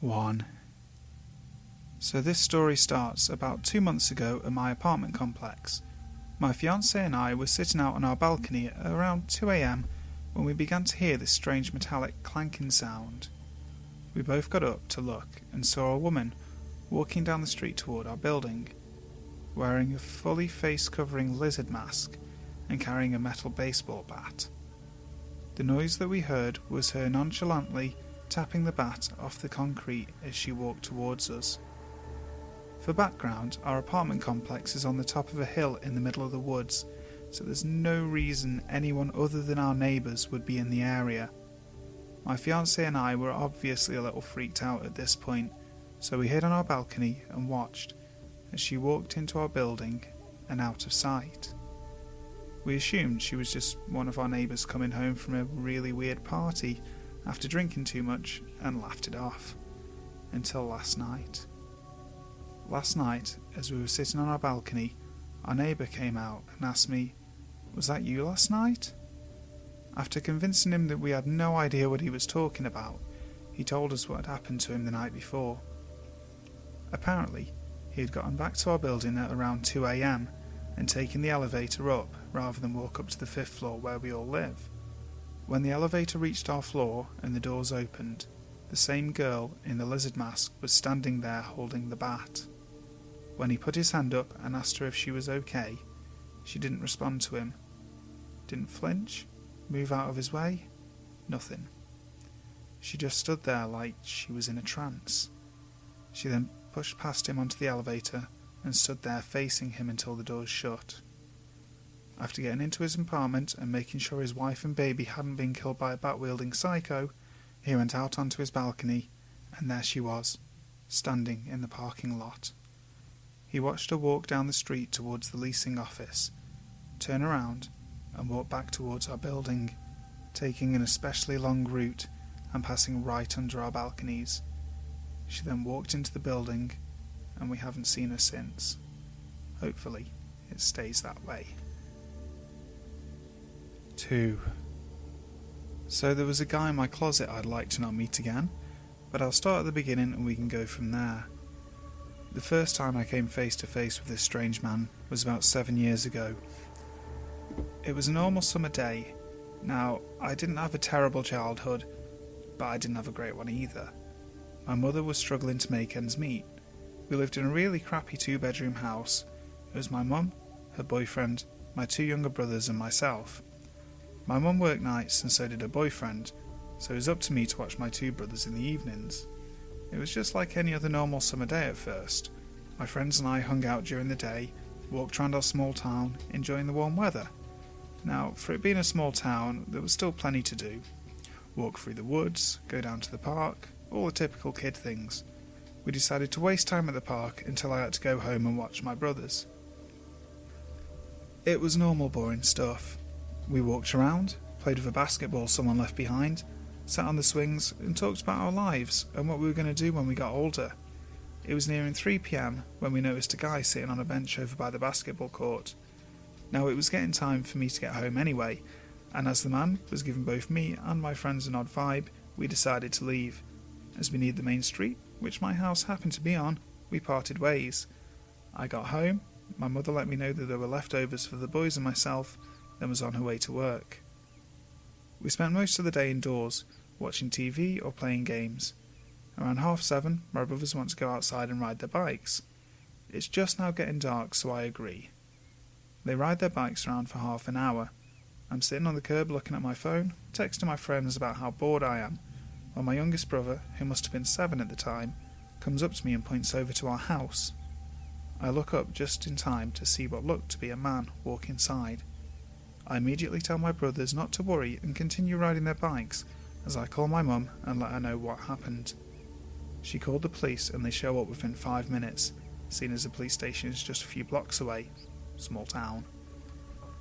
1. So, this story starts about two months ago at my apartment complex. My fiance and I were sitting out on our balcony at around 2 am when we began to hear this strange metallic clanking sound. We both got up to look and saw a woman walking down the street toward our building, wearing a fully face covering lizard mask and carrying a metal baseball bat. The noise that we heard was her nonchalantly tapping the bat off the concrete as she walked towards us. For background, our apartment complex is on the top of a hill in the middle of the woods, so there's no reason anyone other than our neighbours would be in the area. My fiance and I were obviously a little freaked out at this point, so we hid on our balcony and watched as she walked into our building and out of sight. We assumed she was just one of our neighbours coming home from a really weird party after drinking too much and laughed it off. Until last night. Last night, as we were sitting on our balcony, our neighbour came out and asked me, Was that you last night? After convincing him that we had no idea what he was talking about, he told us what had happened to him the night before. Apparently, he had gotten back to our building at around 2 am and taken the elevator up rather than walk up to the fifth floor where we all live. When the elevator reached our floor and the doors opened, the same girl in the lizard mask was standing there holding the bat. When he put his hand up and asked her if she was okay, she didn't respond to him. Didn't flinch, move out of his way, nothing. She just stood there like she was in a trance. She then pushed past him onto the elevator and stood there facing him until the doors shut. After getting into his apartment and making sure his wife and baby hadn't been killed by a bat wielding psycho, he went out onto his balcony, and there she was, standing in the parking lot. He watched her walk down the street towards the leasing office, turn around, and walk back towards our building, taking an especially long route and passing right under our balconies. She then walked into the building, and we haven't seen her since. Hopefully, it stays that way. 2. So there was a guy in my closet I'd like to not meet again, but I'll start at the beginning and we can go from there. The first time I came face to face with this strange man was about seven years ago. It was a normal summer day. Now, I didn't have a terrible childhood, but I didn't have a great one either. My mother was struggling to make ends meet. We lived in a really crappy two bedroom house. It was my mum, her boyfriend, my two younger brothers, and myself. My mum worked nights and so did her boyfriend, so it was up to me to watch my two brothers in the evenings. It was just like any other normal summer day at first. My friends and I hung out during the day, walked around our small town, enjoying the warm weather. Now, for it being a small town, there was still plenty to do. Walk through the woods, go down to the park, all the typical kid things. We decided to waste time at the park until I had to go home and watch my brothers. It was normal boring stuff. We walked around, played with a basketball someone left behind, sat on the swings, and talked about our lives and what we were going to do when we got older. It was nearing 3 pm when we noticed a guy sitting on a bench over by the basketball court. Now it was getting time for me to get home anyway, and as the man was giving both me and my friends an odd vibe, we decided to leave. As we neared the main street, which my house happened to be on, we parted ways. I got home, my mother let me know that there were leftovers for the boys and myself, then was on her way to work. We spent most of the day indoors, watching TV or playing games. Around half seven, my brothers want to go outside and ride their bikes. It's just now getting dark, so I agree. They ride their bikes around for half an hour. I'm sitting on the curb looking at my phone, texting my friends about how bored I am, while my youngest brother, who must have been seven at the time, comes up to me and points over to our house. I look up just in time to see what looked to be a man walk inside. I immediately tell my brothers not to worry and continue riding their bikes as I call my mum and let her know what happened. She called the police and they show up within five minutes, seeing as the police station is just a few blocks away. Small town.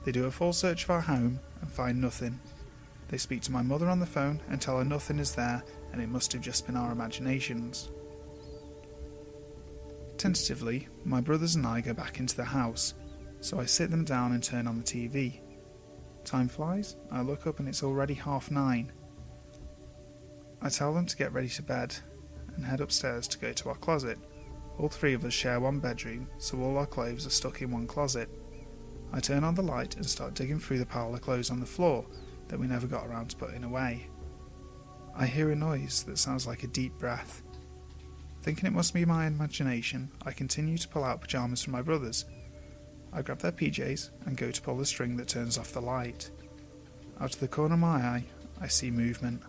They do a full search of our home and find nothing. They speak to my mother on the phone and tell her nothing is there and it must have just been our imaginations. Tentatively, my brothers and I go back into the house, so I sit them down and turn on the TV. Time flies, I look up and it's already half nine. I tell them to get ready to bed, and head upstairs to go to our closet. All three of us share one bedroom, so all our clothes are stuck in one closet. I turn on the light and start digging through the pile of clothes on the floor that we never got around to putting away. I hear a noise that sounds like a deep breath. Thinking it must be my imagination, I continue to pull out pyjamas from my brothers. I grab their PJs and go to pull the string that turns off the light. Out of the corner of my eye, I see movement.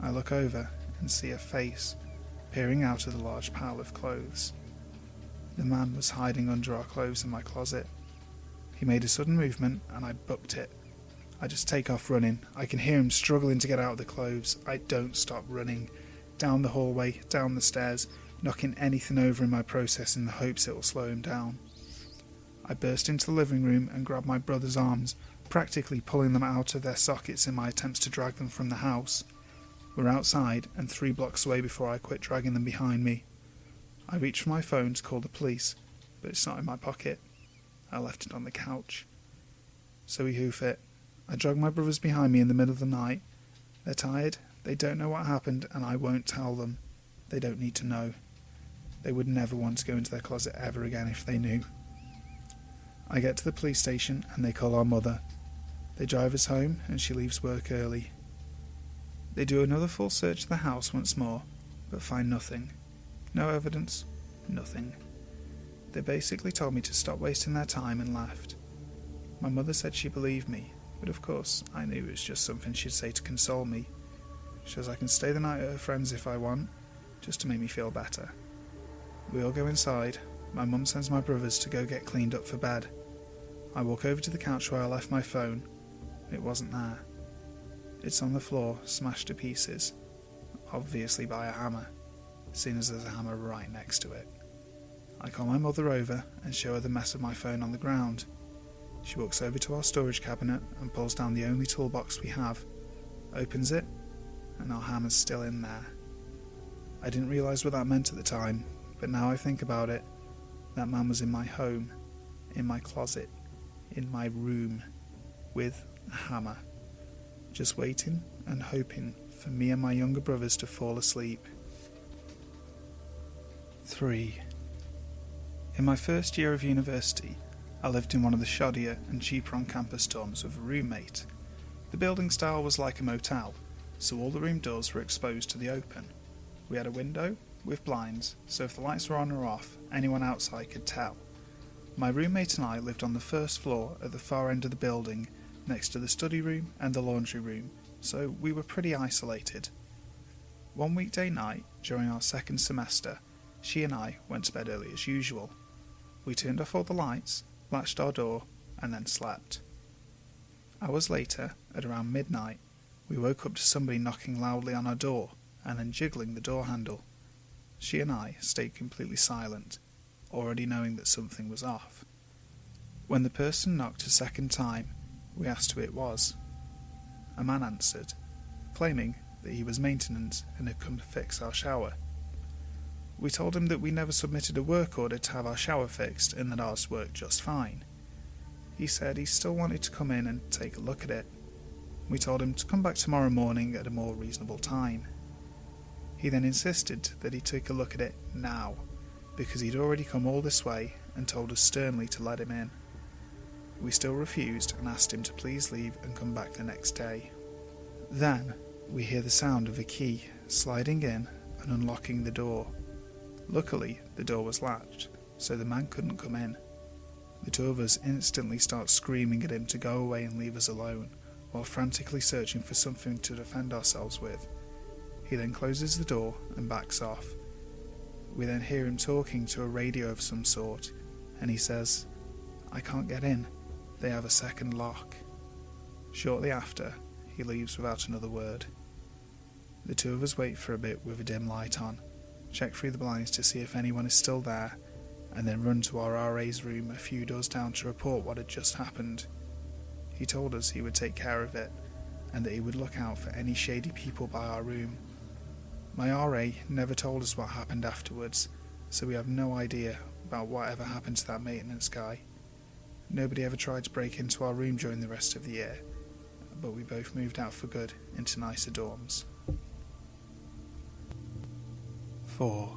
I look over and see a face peering out of the large pile of clothes. The man was hiding under our clothes in my closet. He made a sudden movement and I booked it. I just take off running. I can hear him struggling to get out of the clothes. I don't stop running. Down the hallway, down the stairs, knocking anything over in my process in the hopes it will slow him down. I burst into the living room and grab my brother's arms, practically pulling them out of their sockets in my attempts to drag them from the house. We're outside and three blocks away before I quit dragging them behind me. I reach for my phone to call the police, but it's not in my pocket. I left it on the couch. So we hoof it. I drag my brothers behind me in the middle of the night. They're tired, they don't know what happened, and I won't tell them. They don't need to know. They would never want to go into their closet ever again if they knew. I get to the police station and they call our mother. They drive us home and she leaves work early. They do another full search of the house once more, but find nothing. No evidence, nothing. They basically told me to stop wasting their time and left. My mother said she believed me, but of course I knew it was just something she'd say to console me. She says I can stay the night at her friend's if I want, just to make me feel better. We all go inside. My mum sends my brothers to go get cleaned up for bed. I walk over to the couch where I left my phone. It wasn't there. It's on the floor, smashed to pieces, obviously by a hammer, seeing as there's a hammer right next to it. I call my mother over and show her the mess of my phone on the ground. She walks over to our storage cabinet and pulls down the only toolbox we have, opens it, and our hammer's still in there. I didn't realise what that meant at the time, but now I think about it, that man was in my home, in my closet, in my room, with a hammer, just waiting and hoping for me and my younger brothers to fall asleep. 3. In my first year of university, I lived in one of the shoddier and cheaper on campus dorms with a roommate. The building style was like a motel, so all the room doors were exposed to the open. We had a window with blinds, so if the lights were on or off, anyone outside could tell. My roommate and I lived on the first floor at the far end of the building, next to the study room and the laundry room, so we were pretty isolated. One weekday night, during our second semester, she and I went to bed early as usual. We turned off all the lights, latched our door, and then slept. Hours later, at around midnight, we woke up to somebody knocking loudly on our door and then jiggling the door handle. She and I stayed completely silent, already knowing that something was off. When the person knocked a second time, we asked who it was. A man answered, claiming that he was maintenance and had come to fix our shower. We told him that we never submitted a work order to have our shower fixed and that ours worked just fine. He said he still wanted to come in and take a look at it. We told him to come back tomorrow morning at a more reasonable time. He then insisted that he take a look at it now, because he'd already come all this way and told us sternly to let him in. We still refused and asked him to please leave and come back the next day. Then we hear the sound of a key sliding in and unlocking the door. Luckily, the door was latched, so the man couldn't come in. The two of us instantly start screaming at him to go away and leave us alone, while frantically searching for something to defend ourselves with. He then closes the door and backs off. We then hear him talking to a radio of some sort, and he says, I can't get in. They have a second lock. Shortly after, he leaves without another word. The two of us wait for a bit with a dim light on, check through the blinds to see if anyone is still there, and then run to our RA's room a few doors down to report what had just happened. He told us he would take care of it, and that he would look out for any shady people by our room. My RA never told us what happened afterwards, so we have no idea about whatever happened to that maintenance guy. Nobody ever tried to break into our room during the rest of the year, but we both moved out for good into nicer dorms. 4.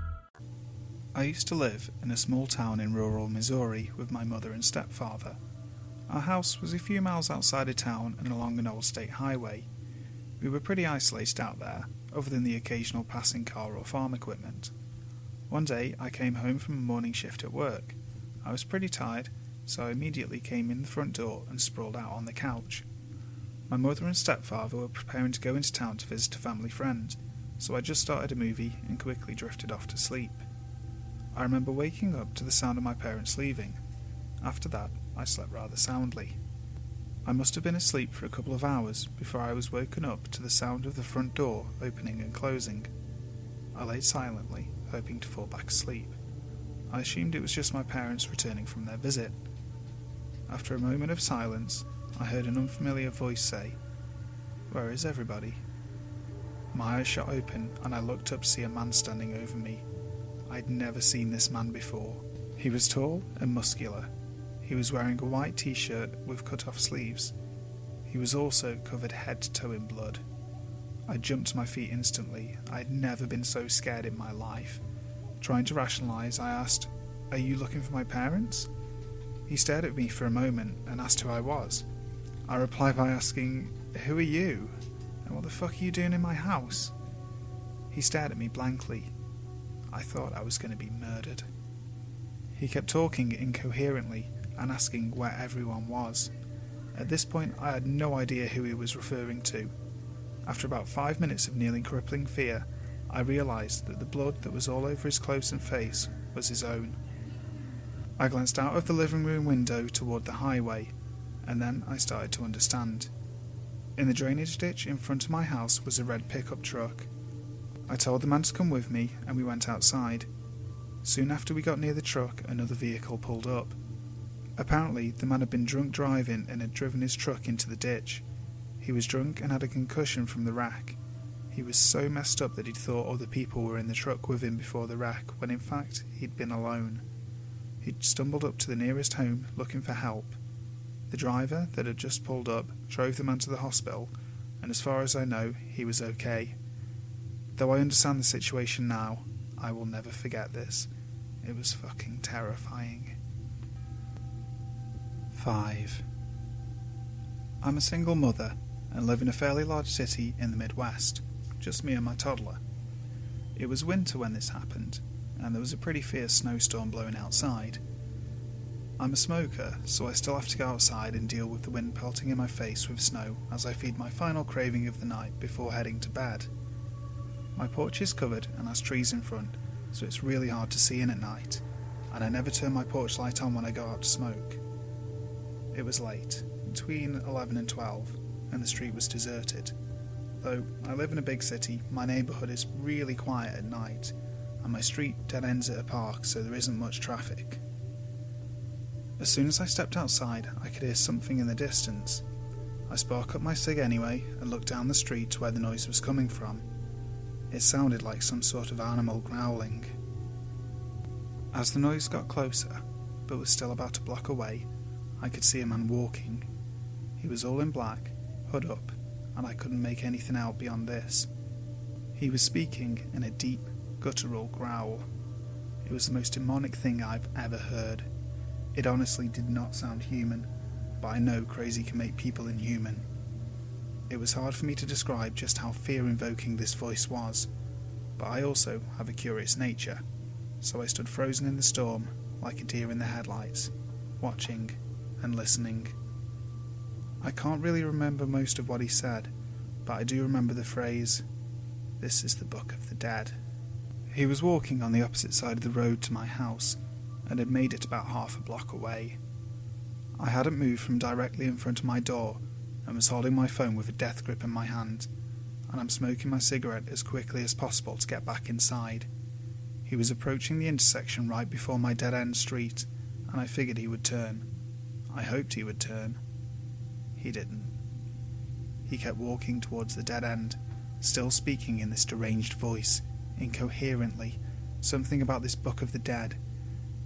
I used to live in a small town in rural Missouri with my mother and stepfather. Our house was a few miles outside of town and along an old state highway. We were pretty isolated out there, other than the occasional passing car or farm equipment. One day I came home from a morning shift at work. I was pretty tired, so I immediately came in the front door and sprawled out on the couch. My mother and stepfather were preparing to go into town to visit a family friend, so I just started a movie and quickly drifted off to sleep. I remember waking up to the sound of my parents leaving. After that, I slept rather soundly. I must have been asleep for a couple of hours before I was woken up to the sound of the front door opening and closing. I lay silently, hoping to fall back asleep. I assumed it was just my parents returning from their visit. After a moment of silence, I heard an unfamiliar voice say, Where is everybody? My eyes shot open and I looked up to see a man standing over me. I'd never seen this man before. He was tall and muscular. He was wearing a white t shirt with cut off sleeves. He was also covered head to toe in blood. I jumped to my feet instantly. I'd never been so scared in my life. Trying to rationalize, I asked, Are you looking for my parents? He stared at me for a moment and asked who I was. I replied by asking, Who are you? And what the fuck are you doing in my house? He stared at me blankly. I thought I was going to be murdered. He kept talking incoherently and asking where everyone was. At this point, I had no idea who he was referring to. After about five minutes of nearly crippling fear, I realised that the blood that was all over his clothes and face was his own. I glanced out of the living room window toward the highway, and then I started to understand. In the drainage ditch in front of my house was a red pickup truck. I told the man to come with me, and we went outside. Soon after we got near the truck, another vehicle pulled up. Apparently, the man had been drunk driving and had driven his truck into the ditch. He was drunk and had a concussion from the wreck. He was so messed up that he'd thought other people were in the truck with him before the wreck, when in fact he'd been alone. He'd stumbled up to the nearest home looking for help. The driver that had just pulled up drove the man to the hospital, and as far as I know, he was okay. Though I understand the situation now, I will never forget this. It was fucking terrifying. 5. I'm a single mother and live in a fairly large city in the Midwest, just me and my toddler. It was winter when this happened, and there was a pretty fierce snowstorm blowing outside. I'm a smoker, so I still have to go outside and deal with the wind pelting in my face with snow as I feed my final craving of the night before heading to bed. My porch is covered and has trees in front, so it's really hard to see in at night, and I never turn my porch light on when I go out to smoke. It was late, between 11 and 12, and the street was deserted. Though I live in a big city, my neighbourhood is really quiet at night, and my street dead ends at a park, so there isn't much traffic. As soon as I stepped outside, I could hear something in the distance. I spark up my cig anyway and looked down the street to where the noise was coming from. It sounded like some sort of animal growling. As the noise got closer, but was still about a block away, I could see a man walking. He was all in black, hood up, and I couldn't make anything out beyond this. He was speaking in a deep, guttural growl. It was the most demonic thing I've ever heard. It honestly did not sound human, but I know crazy can make people inhuman. It was hard for me to describe just how fear invoking this voice was, but I also have a curious nature, so I stood frozen in the storm, like a deer in the headlights, watching and listening. I can't really remember most of what he said, but I do remember the phrase, This is the Book of the Dead. He was walking on the opposite side of the road to my house and had made it about half a block away. I hadn't moved from directly in front of my door and was holding my phone with a death grip in my hand. and I'm smoking my cigarette as quickly as possible to get back inside. He was approaching the intersection right before my dead end street, and I figured he would turn. I hoped he would turn. He didn't. He kept walking towards the dead end, still speaking in this deranged voice, incoherently, something about this Book of the Dead.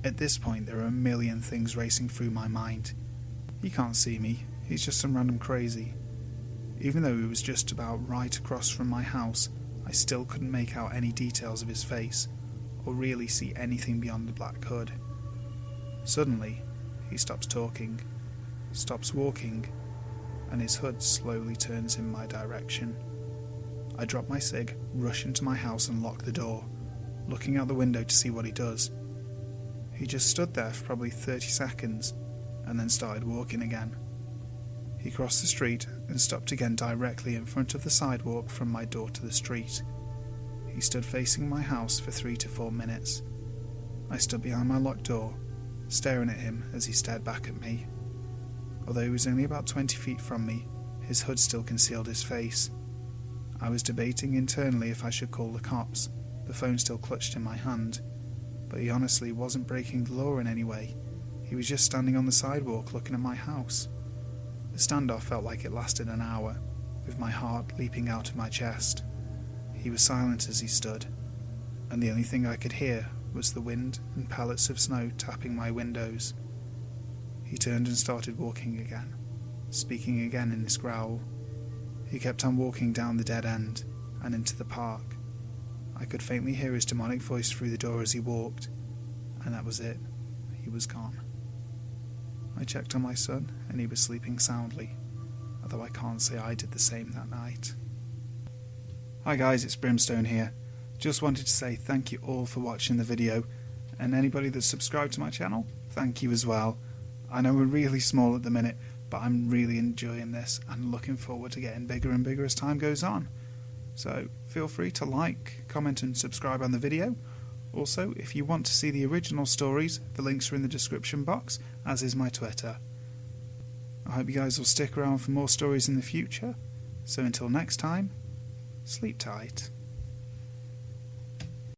At this point, there are a million things racing through my mind. He can't see me, he's just some random crazy. Even though he was just about right across from my house, I still couldn't make out any details of his face, or really see anything beyond the black hood. Suddenly, he stops talking, stops walking, and his hood slowly turns in my direction. I drop my cig, rush into my house, and lock the door, looking out the window to see what he does. He just stood there for probably 30 seconds and then started walking again. He crossed the street and stopped again directly in front of the sidewalk from my door to the street. He stood facing my house for three to four minutes. I stood behind my locked door, staring at him as he stared back at me. Although he was only about 20 feet from me, his hood still concealed his face. I was debating internally if I should call the cops, the phone still clutched in my hand, but he honestly wasn't breaking the law in any way. He was just standing on the sidewalk looking at my house. The standoff felt like it lasted an hour, with my heart leaping out of my chest. He was silent as he stood, and the only thing I could hear was the wind and pellets of snow tapping my windows. He turned and started walking again, speaking again in his growl. He kept on walking down the dead end and into the park. I could faintly hear his demonic voice through the door as he walked, and that was it. He was gone. I checked on my son, and he was sleeping soundly, although I can't say I did the same that night. Hi guys, it's Brimstone here. Just wanted to say thank you all for watching the video, and anybody that's subscribed to my channel, thank you as well. I know we're really small at the minute, but I'm really enjoying this and looking forward to getting bigger and bigger as time goes on. So feel free to like, comment, and subscribe on the video also, if you want to see the original stories, the links are in the description box, as is my Twitter. I hope you guys will stick around for more stories in the future. So until next time, sleep tight.